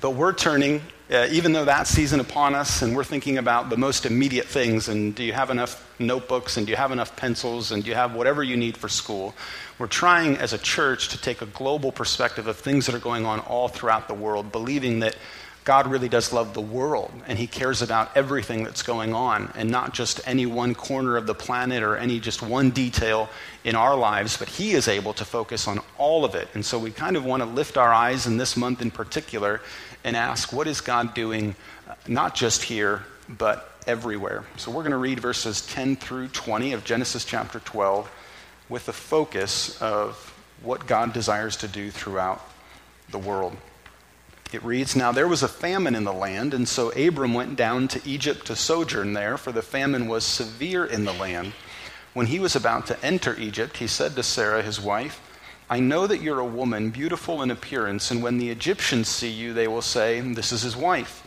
But we're turning, uh, even though that season upon us, and we're thinking about the most immediate things and do you have enough notebooks and do you have enough pencils and do you have whatever you need for school? We're trying as a church to take a global perspective of things that are going on all throughout the world, believing that God really does love the world and he cares about everything that's going on and not just any one corner of the planet or any just one detail in our lives, but he is able to focus on all of it. And so we kind of want to lift our eyes in this month in particular and ask, what is God doing, uh, not just here, but everywhere? So we're going to read verses 10 through 20 of Genesis chapter 12 with the focus of what God desires to do throughout the world. It reads Now there was a famine in the land, and so Abram went down to Egypt to sojourn there, for the famine was severe in the land. When he was about to enter Egypt, he said to Sarah, his wife, I know that you're a woman, beautiful in appearance, and when the Egyptians see you, they will say, This is his wife.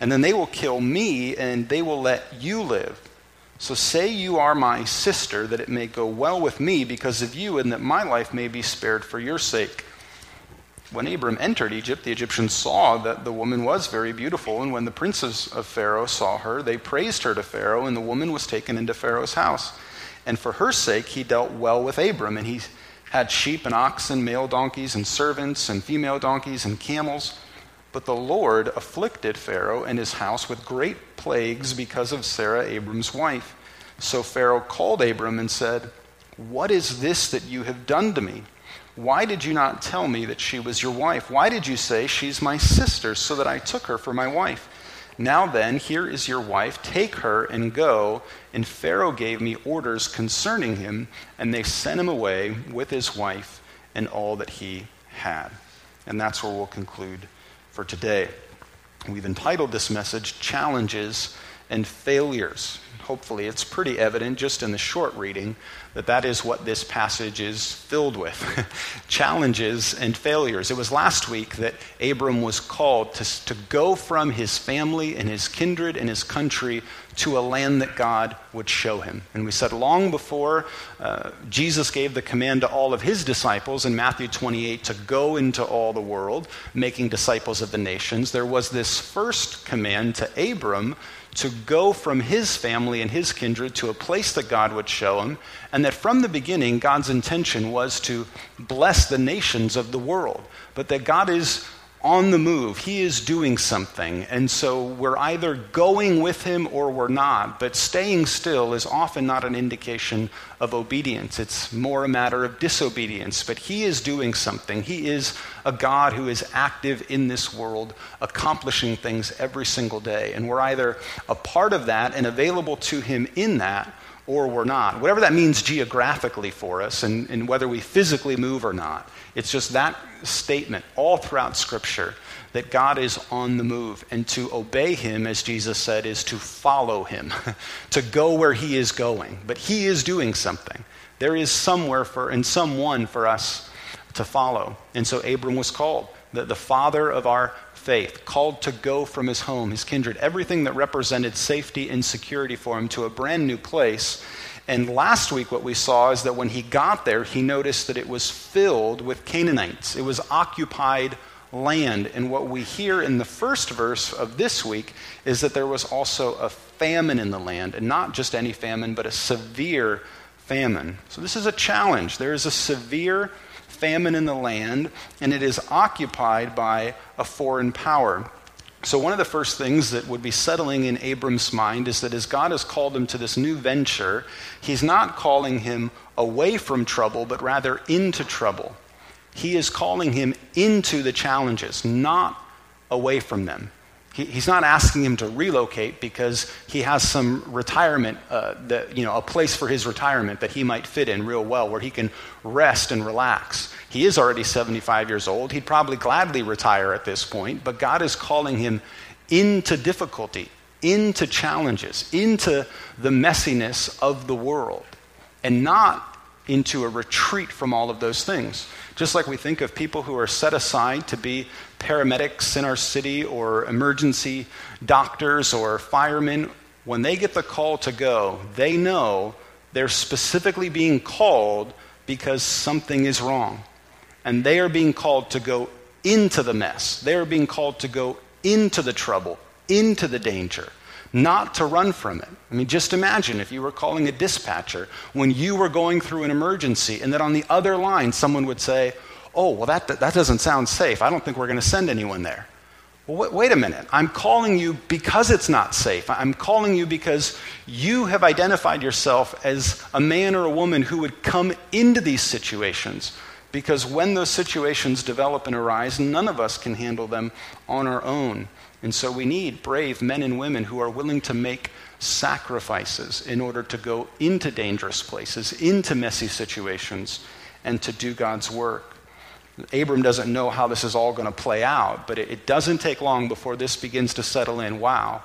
And then they will kill me, and they will let you live. So say you are my sister, that it may go well with me because of you, and that my life may be spared for your sake. When Abram entered Egypt, the Egyptians saw that the woman was very beautiful, and when the princes of Pharaoh saw her, they praised her to Pharaoh, and the woman was taken into Pharaoh's house. And for her sake, he dealt well with Abram, and he had sheep and oxen, male donkeys and servants, and female donkeys and camels. But the Lord afflicted Pharaoh and his house with great plagues because of Sarah, Abram's wife. So Pharaoh called Abram and said, What is this that you have done to me? Why did you not tell me that she was your wife? Why did you say, She's my sister, so that I took her for my wife? Now then, here is your wife. Take her and go. And Pharaoh gave me orders concerning him, and they sent him away with his wife and all that he had. And that's where we'll conclude for today. We've entitled this message Challenges and Failures. Hopefully, it's pretty evident just in the short reading that that is what this passage is filled with challenges and failures. It was last week that Abram was called to, to go from his family and his kindred and his country to a land that God would show him. And we said long before uh, Jesus gave the command to all of his disciples in Matthew 28 to go into all the world, making disciples of the nations, there was this first command to Abram to go from his family and his kindred to a place that God would show him, and that from the beginning, God's intention was to bless the nations of the world, but that God is on the move. He is doing something. And so we're either going with him or we're not. But staying still is often not an indication of obedience, it's more a matter of disobedience. But he is doing something. He is a God who is active in this world, accomplishing things every single day. And we're either a part of that and available to him in that. Or we're not. Whatever that means geographically for us, and, and whether we physically move or not. It's just that statement all throughout Scripture that God is on the move. And to obey Him, as Jesus said, is to follow Him, to go where He is going. But He is doing something. There is somewhere for, and someone for us to follow. And so Abram was called, the, the father of our faith, called to go from his home, his kindred, everything that represented safety and security for him to a brand new place and last week, what we saw is that when he got there, he noticed that it was filled with Canaanites. It was occupied land. And what we hear in the first verse of this week is that there was also a famine in the land, and not just any famine, but a severe famine. So this is a challenge. There is a severe famine in the land, and it is occupied by a foreign power. So, one of the first things that would be settling in Abram's mind is that as God has called him to this new venture, he's not calling him away from trouble, but rather into trouble. He is calling him into the challenges, not away from them. He, he's not asking him to relocate because he has some retirement, uh, that, you know, a place for his retirement that he might fit in real well, where he can rest and relax. He is already 75 years old. He'd probably gladly retire at this point, but God is calling him into difficulty, into challenges, into the messiness of the world, and not into a retreat from all of those things. Just like we think of people who are set aside to be paramedics in our city or emergency doctors or firemen, when they get the call to go, they know they're specifically being called because something is wrong. And they are being called to go into the mess. They are being called to go into the trouble, into the danger, not to run from it. I mean, just imagine if you were calling a dispatcher when you were going through an emergency, and that on the other line someone would say, Oh, well, that, that doesn't sound safe. I don't think we're going to send anyone there. Well, wait, wait, a minute. I'm calling you because it's not safe. I'm calling you because you have identified yourself as a man or a woman who would come into these situations. Because when those situations develop and arise, none of us can handle them on our own. And so we need brave men and women who are willing to make sacrifices in order to go into dangerous places, into messy situations, and to do God's work. Abram doesn't know how this is all going to play out, but it, it, doesn't take long before this begins to settle in. Wow,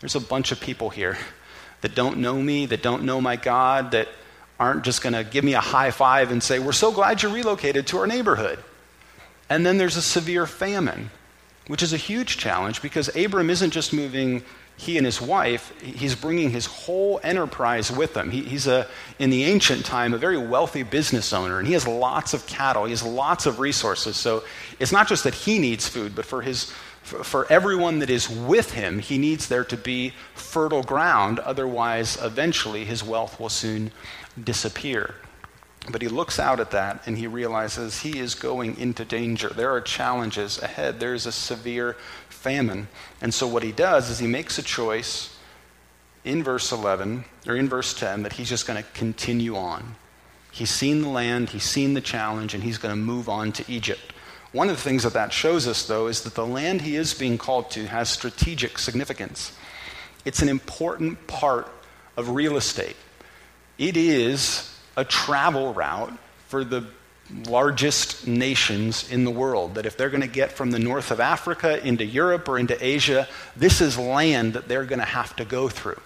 there's a bunch of people here that don't know me, that don't know my God, that aren't just going to give me a high five and say, We're so glad you relocated to our neighborhood. And then there's a severe famine, which is a huge challenge because Abram isn't just moving he and his wife, he's bringing his whole enterprise with him. He, he's a, in the ancient time, a very wealthy business owner, and he has lots of cattle. He has lots of resources. So it's not just that he needs food, but for his, for everyone that is with him, he needs there to be fertile ground. Otherwise, eventually, his wealth will soon disappear. But he looks out at that and he realizes he is going into danger. There are challenges ahead. There is a severe famine. And so what he does is he makes a choice in verse 11 or in verse 10 that he's just going to continue on. He's seen the land, he's seen the challenge, and he's going to move on to Egypt. One of the things that that shows us, though, is that the land he is being called to has strategic significance. It's an important part of real estate. It is a travel route for the largest nations in the world. That if they're going to get from the north of Africa into Europe or into Asia, this is land that they're going to have to go through.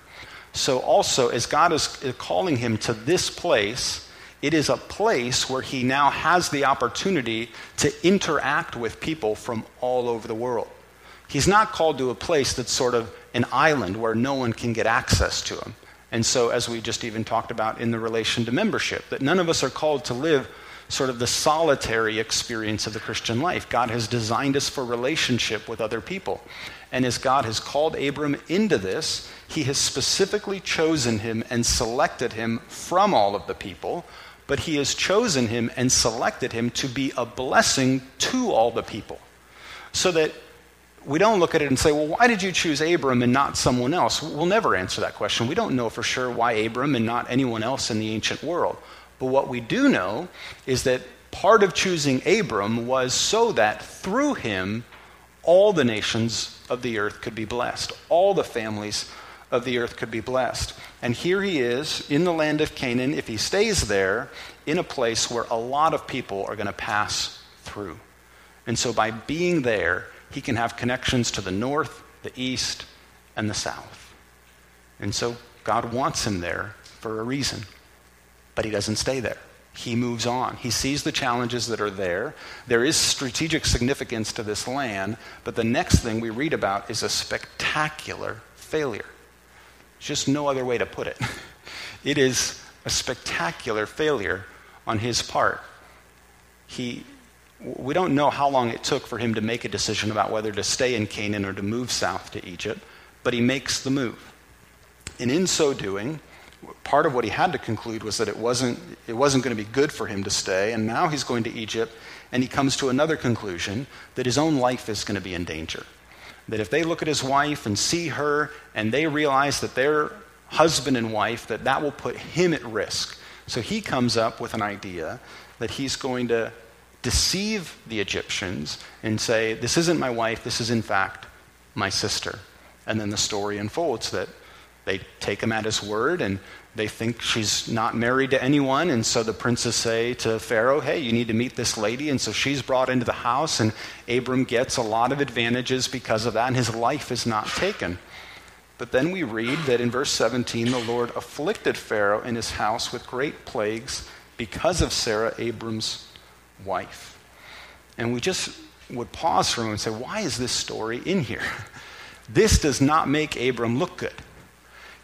So, also, as God is calling him to this place, it is a place where he now has the opportunity to interact with people from all over the world. He's not called to a place that's sort of an island where no one can get access to him. And so, as we just even talked about in the relation to membership, that none of us are called to live sort of the solitary experience of the Christian life. God has designed us for relationship with other people. And as God has called Abram into this, he has specifically chosen him and selected him from all of the people, but he has chosen him and selected him to be a blessing to all the people. So that we don't look at it and say, well, why did you choose Abram and not someone else? We'll never answer that question. We don't know for sure why Abram and not anyone else in the ancient world. But what we do know is that part of choosing Abram was so that through him, all the nations of the earth could be blessed, all the families of the earth could be blessed. And here he is in the land of Canaan, if he stays there, in a place where a lot of people are going to pass through. And so by being there, he can have connections to the north, the east, and the south. And so God wants him there for a reason. But he doesn't stay there. He moves on. He sees the challenges that are there. There is strategic significance to this land, but the next thing we read about is a spectacular failure. Just no other way to put it. It is a spectacular failure on his part. He we don't know how long it took for him to make a decision about whether to stay in Canaan or to move south to Egypt, but he makes the move. And in so doing, part of what he had to conclude was that it wasn't, it wasn't going to be good for him to stay, and now he's going to Egypt, and he comes to another conclusion that his own life is going to be in danger. That if they look at his wife and see her, and they realize that they're husband and wife, that that will put him at risk. So he comes up with an idea that he's going to deceive the Egyptians and say, This isn't my wife, this is in fact my sister. And then the story unfolds that they take him at his word and they think she's not married to anyone. And so the princes say to Pharaoh, Hey, you need to meet this lady. And so she's brought into the house, and Abram gets a lot of advantages because of that, and his life is not taken. But then we read that in verse 17, the Lord afflicted Pharaoh and his house with great plagues because of Sarah, Abram's wife. And we just would pause for a moment and say, why is this story in here? This does not make Abram look good.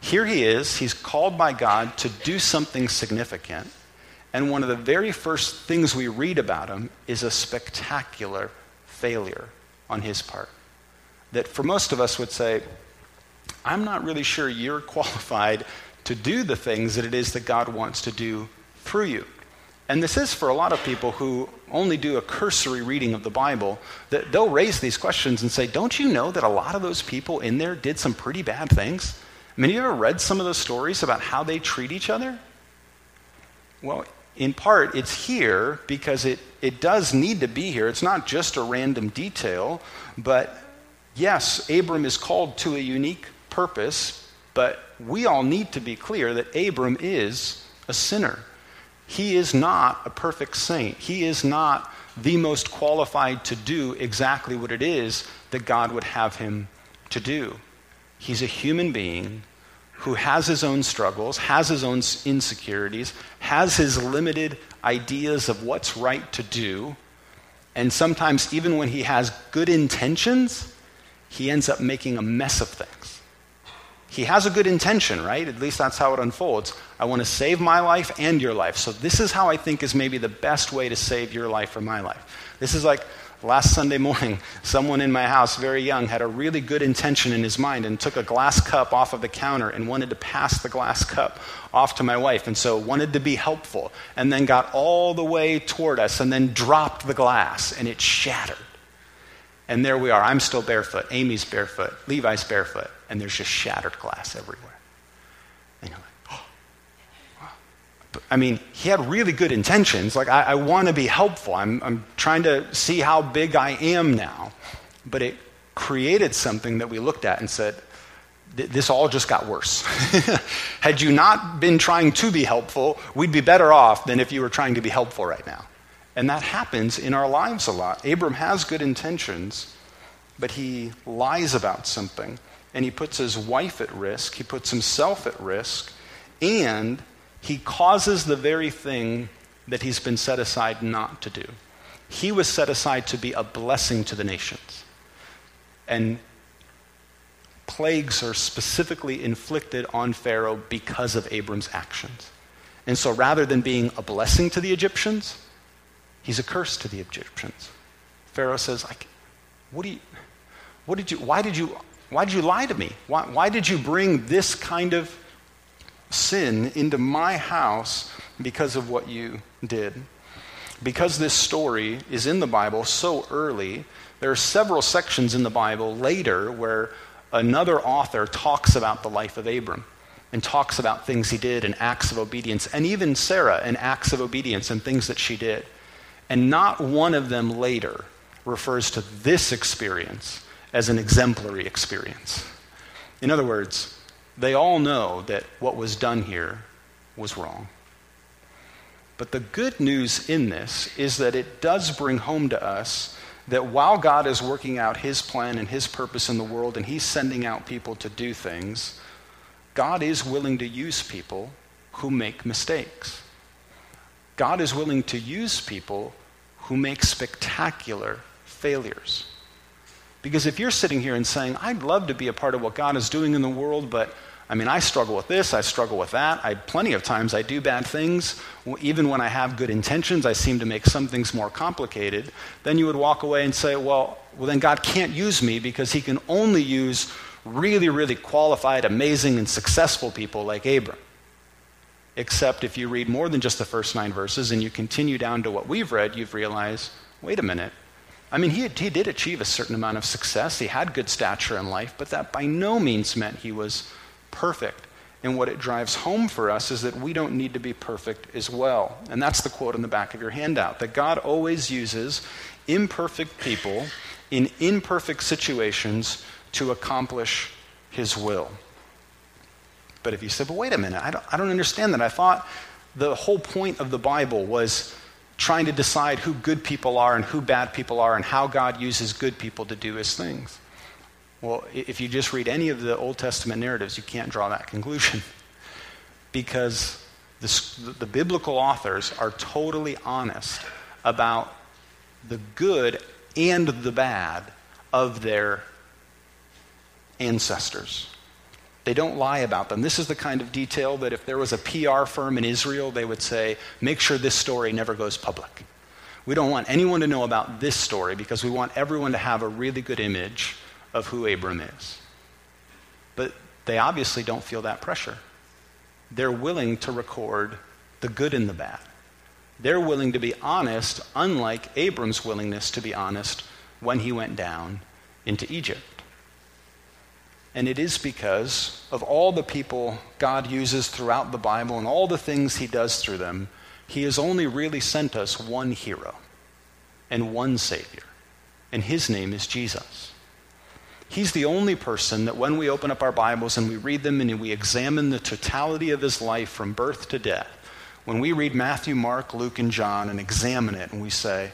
Here he is, he's called by God to do something significant. And one of the very first things we read about him is a spectacular failure on his part. That for most of us would say, I'm not really sure you're qualified to do the things that it is that God wants to do through you. And this is for a lot of people who only do a cursory reading of the Bible, that they'll raise these questions and say, Don't you know that a lot of those people in there did some pretty bad things? I mean, you ever read some of those stories about how they treat each other? Well, in part, it's here because it, it does need to be here. It's not just a random detail, but yes, Abram is called to a unique purpose, but we all need to be clear that Abram is a sinner. He is not a perfect saint. He is not the most qualified to do exactly what it is that God would have him to do. He's a human being who has his own struggles, has his own insecurities, has his limited ideas of what's right to do, and sometimes, even when he has good intentions, he ends up making a mess of things. He has a good intention, right? At least that's how it unfolds. I want to save my life and your life. So, this is how I think is maybe the best way to save your life or my life. This is like Last Sunday morning, someone in my house, very young, had a really good intention in his mind and took a glass cup off of the counter and wanted to pass the glass cup off to my wife, and so wanted to be helpful, and then got all the way toward us and then dropped the glass, and it shattered. And there we are. I'm still barefoot. Amy's barefoot. Levi's barefoot. And there's just shattered glass everywhere. I mean, he had really good intentions. Like, I, I want to be helpful. I'm, I'm trying to see how big I am now. But it created something that we looked at and said, this all just got worse. Had you not been trying to be helpful, we'd be better off than if you were trying to be helpful right now. And that happens in our lives a lot. Abram has good intentions, but he lies about something, and he puts his wife at risk, he puts himself at risk, and he causes the very thing that he's been set aside not to do. He was set aside to be a blessing to the nations. And plagues are specifically inflicted on Pharaoh because of Abram's actions. And so rather than being a blessing to the Egyptians, he's a curse to the Egyptians. Pharaoh says, like, what do you, what did you, why did you, why did you lie to me? Why, why did you bring this kind of sin into my house because of what you did. Because this story is in the Bible so early, there are several sections in the Bible later where another author talks about the life of Abram and talks about things he did and acts of obedience, and even Sarah and acts of obedience and things that she did. And not one of them later refers to this experience as an exemplary experience. In other words, they all know that what was done here was wrong. But the good news in this is that it does bring home to us that while God is working out his plan and his purpose in the world and he's sending out people to do things, God is willing to use people who make mistakes. God is willing to use people who make spectacular failures. Because if you're sitting here and saying, I'd love to be a part of what God is doing in the world, but I mean, I struggle with this, I struggle with that. I plenty of times I do bad things. Even when I have good intentions, I seem to make some things more complicated. Then you would walk away and say, well, well then God can't use me because he can only use really, really qualified, amazing, and successful people like Abram. Except if you read more than just the first nine verses and you continue down to what we've read, you've realized, wait a minute. I mean, he, he did achieve a certain amount of success. He had good stature in life, but that by no means meant he was perfect. And what it drives home for us is that we don't need to be perfect as well. And that's the quote in the back of your handout that God always uses imperfect people in imperfect situations to accomplish his will. But if you say, but wait a minute, I don't, I don't understand that. I thought the whole point of the Bible was trying to decide who good people are and who bad people are and how God uses good people to do his things. Well, if you just read any of the Old Testament narratives, you can't draw that conclusion. because the, the biblical authors are totally honest about the good and the bad of their ancestors. They don't lie about them. This is the kind of detail that if there was a PR firm in Israel, they would say, make sure this story never goes public We don't want anyone to know about this story because we want everyone to have a really good image of who Abram is. But they obviously don't feel that pressure. They're willing to record the good and the bad. They're willing to be honest, unlike Abram's willingness to be honest when he went down into Egypt. And it is because of all the people God uses throughout the Bible and all the things he does through them, he has only really sent us one hero and one Savior, and his name is Jesus. He's the only person that when we open up our Bibles and we read them and we examine the totality of his life from birth to death, when we read Matthew, Mark, Luke, and John and examine it and we say,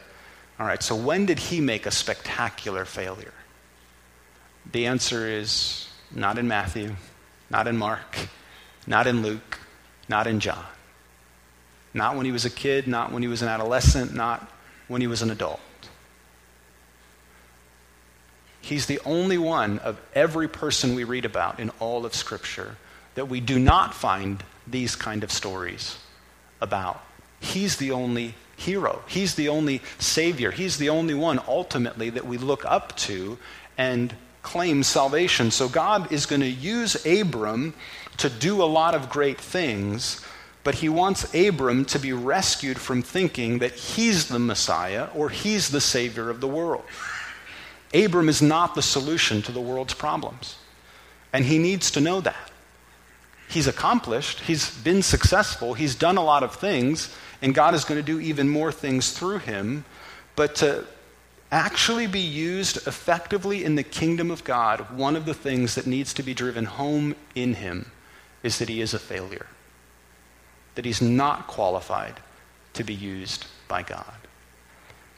all right, so when did he make a spectacular failure? The answer is not in Matthew, not in Mark, not in Luke, not in John. Not when he was a kid, not when he was an adolescent, not when he was an adult. He's the only one of every person we read about in all of Scripture that we do not find these kind of stories about. He's the only hero. He's the only savior. He's the only one ultimately that we look up to and claim salvation. So God is going to use Abram to do a lot of great things, but he wants Abram to be rescued from thinking that he's the Messiah or he's the Savior of the world. Abram is not the solution to the world's problems, and he needs to know that. He's accomplished, he's been successful, he's done a lot of things, and God is going to do even more things through him. But to actually be used effectively in the kingdom of God, one of the things that needs to be driven home in him is that he is a failure that he's not qualified to be used by God.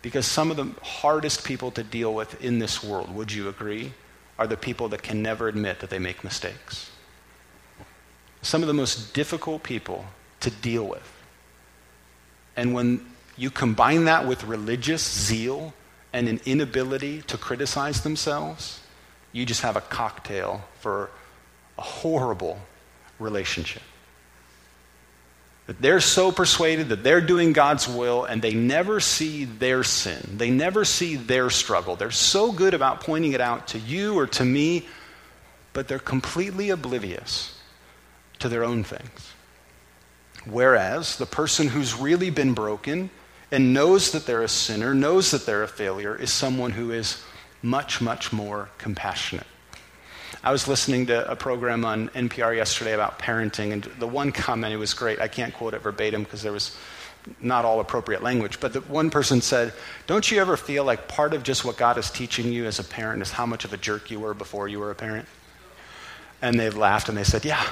Because some of the hardest people to deal with in this world, would you agree, are the people that can never admit that they make mistakes. Some of the most difficult people to deal with. And when you combine that with religious zeal and an inability to criticize themselves, you just have a cocktail for a horrible relationship. That they're so persuaded that they're doing God's will and they never see their sin. They never see their struggle. They're so good about pointing it out to you or to me, but they're completely oblivious to their own things. Whereas the person who's really been broken and knows that they're a sinner, knows that they're a failure, is someone who is much, much more compassionate. I was listening to a program on NPR yesterday about parenting, and the one comment, it was great. I can't quote it verbatim because there was not all appropriate language, but the one person said, Don't you ever feel like part of just what God is teaching you as a parent is how much of a jerk you were before you were a parent? And they laughed and they said, Yeah.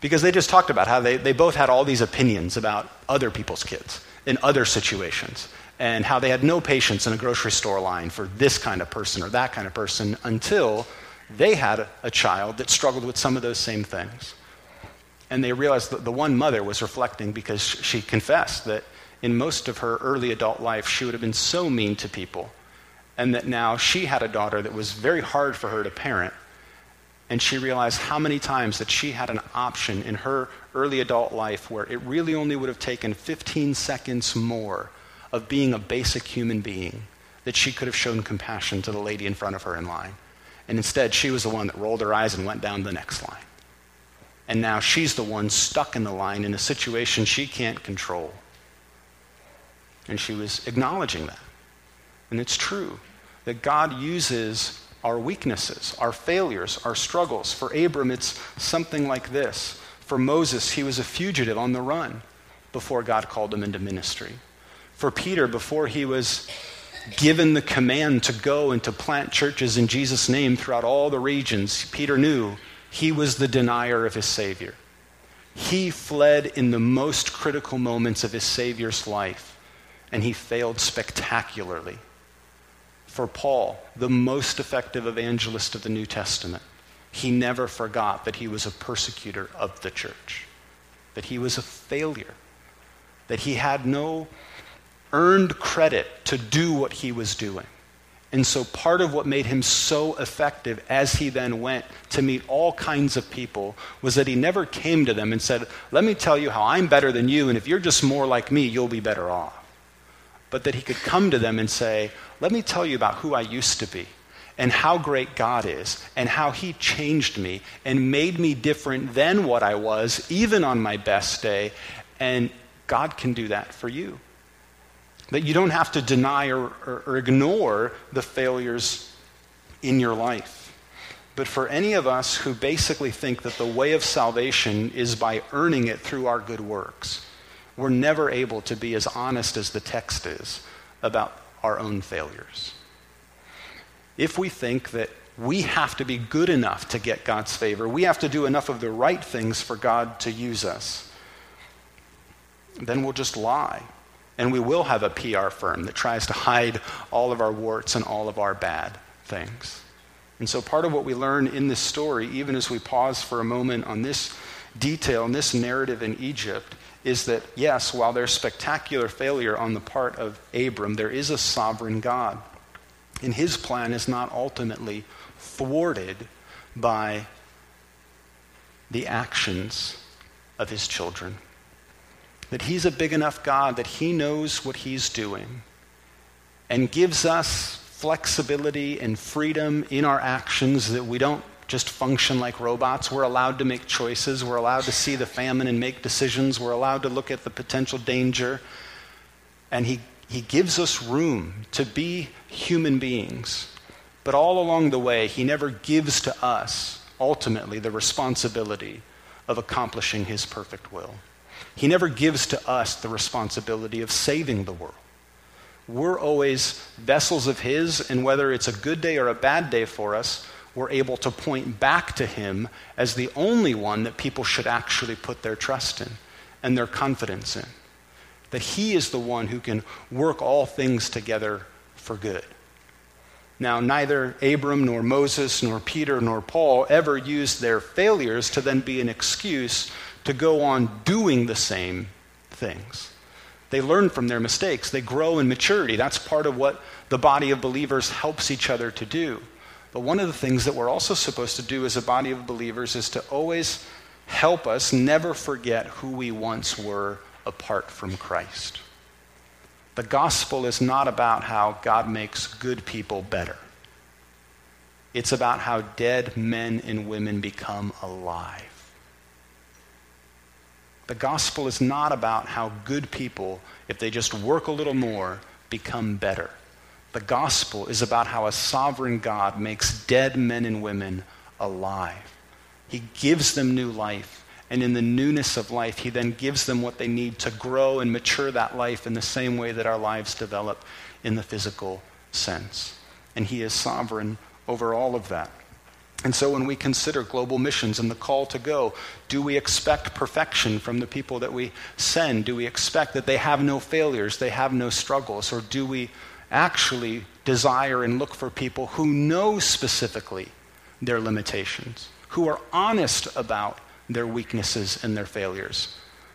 Because they just talked about how they, they both had all these opinions about other people's kids in other situations and how they had no patience in a grocery store line for this kind of person or that kind of person until they had a, child that struggled with some of those same things. And they realized that the one mother was reflecting because she confessed that in most of her early adult life, she would have been so mean to people. And that now she had a daughter that was very hard for her to parent. And she realized how many times that she had an option in her early adult life where it really only would have taken 15 seconds more of being a basic human being that she could have shown compassion to the lady in front of her in line. And instead, she was the one that rolled her eyes and went down the next line. And now she's the one stuck in the line in a situation she can't control. And she was acknowledging that. And it's true that God uses our weaknesses, our failures, our struggles. For Abram, it's something like this. For Moses, he was a fugitive on the run before God called him into ministry. For Peter, before he was given the command to go and to plant churches in Jesus' name throughout all the regions, Peter knew he was the denier of his Savior. He fled in the most critical moments of his Savior's life, and he failed spectacularly. For Paul, the most effective evangelist of the New Testament, he never forgot that he was a persecutor of the church, that he was a failure, that he had no earned credit to do what he was doing. And so, part of what made him so effective as he then went to meet all kinds of people was that he never came to them and said, Let me tell you how I'm better than you, and if you're just more like me, you'll be better off. but that he could come to them and say, Let me tell you about who I used to be and how great God is and how he changed me and made me different than what I was, even on my best day. And God can do that for you. That you don't have to deny or, or, or ignore the failures in your life. But for any of us who basically think that the way of salvation is by earning it through our good works, we're never able to be as honest as the text is about our own failures. If we think that we have to be good enough to get God's favor, we have to do enough of the right things for God to use us, then we'll just lie. And we will have a PR firm that tries to hide all of our warts and all of our bad things. And so, part of what we learn in this story, even as we pause for a moment on this detail and this narrative in Egypt, is that yes, while there's spectacular failure on the part of Abram, there is a sovereign God. And his plan is not ultimately thwarted by the actions of his children. That he's a big enough God that he knows what he's doing and gives us flexibility and freedom in our actions that we don't just function like robots. We're allowed to make choices. We're allowed to see the famine and make decisions. We're allowed to look at the potential danger. And He, he gives us room to be human beings. But all along the way, He never gives to us, ultimately, the responsibility of accomplishing His perfect will. He never gives to us the responsibility of saving the world. We're always vessels of His, and whether it's a good day or a bad day for us, we're able to point back to Him as the only one that people should actually put their trust in and their confidence in. That He is the one who can work all things together for good. Now, neither Abram nor Moses nor Peter nor Paul ever used their failures to then be an excuse to go on doing the same things. They learn from their mistakes. They grow in maturity. That's part of what the body of believers helps each other to do. But one of the things that we're also supposed to do as a body of believers is to always help us never forget who we once were apart from Christ. The gospel is not about how God makes good people better. It's about how dead men and women become alive. The gospel is not about how good people, if they just work a little more, become better. The gospel is about how a sovereign God makes dead men and women alive. He gives them new life. And in the newness of life, he then gives them what they need to grow and mature that life in the same way that our lives develop in the physical sense. And he is sovereign over all of that. And so when we consider global missions and the call to go, do we expect perfection from the people that we send? Do we expect that they have no failures, they have no struggles? Or do we actually desire and look for people who know specifically their limitations, who are honest about their weaknesses and their failures,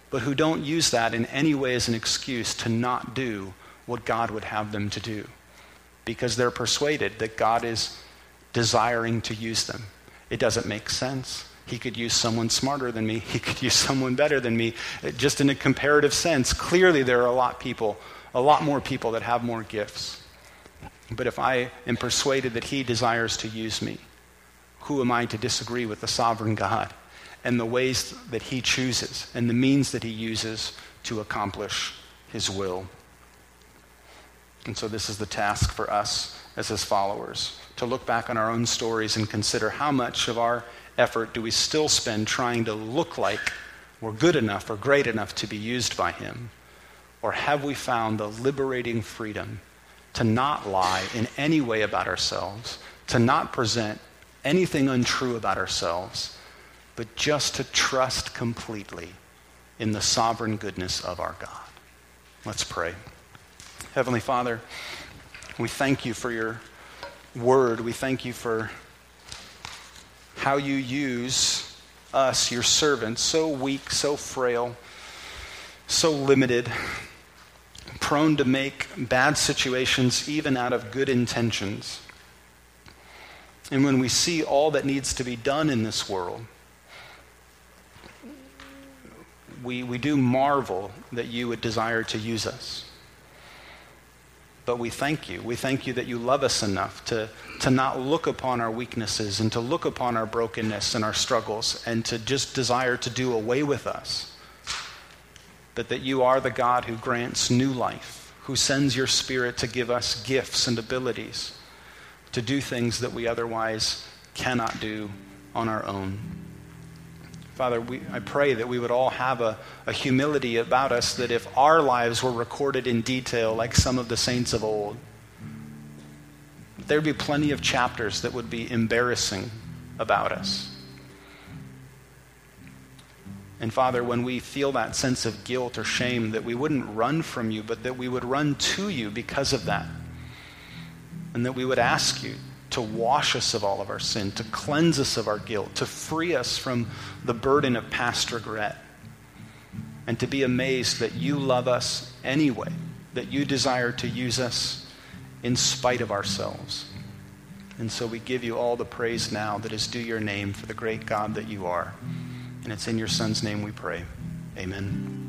but who don't use that in any way as an excuse to not do what God would have them to do? Because they're persuaded that God is desiring to use them. It doesn't make sense. He could use someone smarter than me. He could use someone better than me. Uh, just in a comparative sense, clearly there are a lot people, a lot more people that have more gifts. But if I am persuaded that he desires to use me, who am I to disagree with the sovereign God and the ways that he chooses and the means that he uses to accomplish his will? And so this is the task for us as his followers to look back on our own stories and consider how much of our effort do we still spend trying to look like we're good enough or great enough to be used by him? Or have we found the liberating freedom to not lie in any way about ourselves, to not present anything untrue about ourselves, but just to trust completely in the sovereign goodness of our God? Let's pray. Heavenly Father, we thank you for your word. We thank you for how you use us, your servants, so weak, so frail, so limited, prone to make bad situations even out of good intentions. And when we see all that needs to be done in this world, we, we do marvel that you would desire to use us. But we thank you. We thank you that you love us enough to, to not look upon our weaknesses and to look upon our brokenness and our struggles and to just desire to do away with us. But that you are the God who grants new life, who sends your Spirit to give us gifts and abilities to do things that we otherwise cannot do on our own. Father, we, I pray that we would all have a, a humility about us that if our lives were recorded in detail like some of the saints of old, there'd be plenty of chapters that would be embarrassing about us. And Father, when we feel that sense of guilt or shame, that we wouldn't run from you, but that we would run to you because of that. And that we would ask you to wash us of all of our sin, to cleanse us of our guilt, to free us from the burden of past regret, and to be amazed that you love us anyway, that you desire to use us in spite of ourselves. And so we give you all the praise now that is due your name for the great God that you are. And it's in your Son's name we pray. Amen.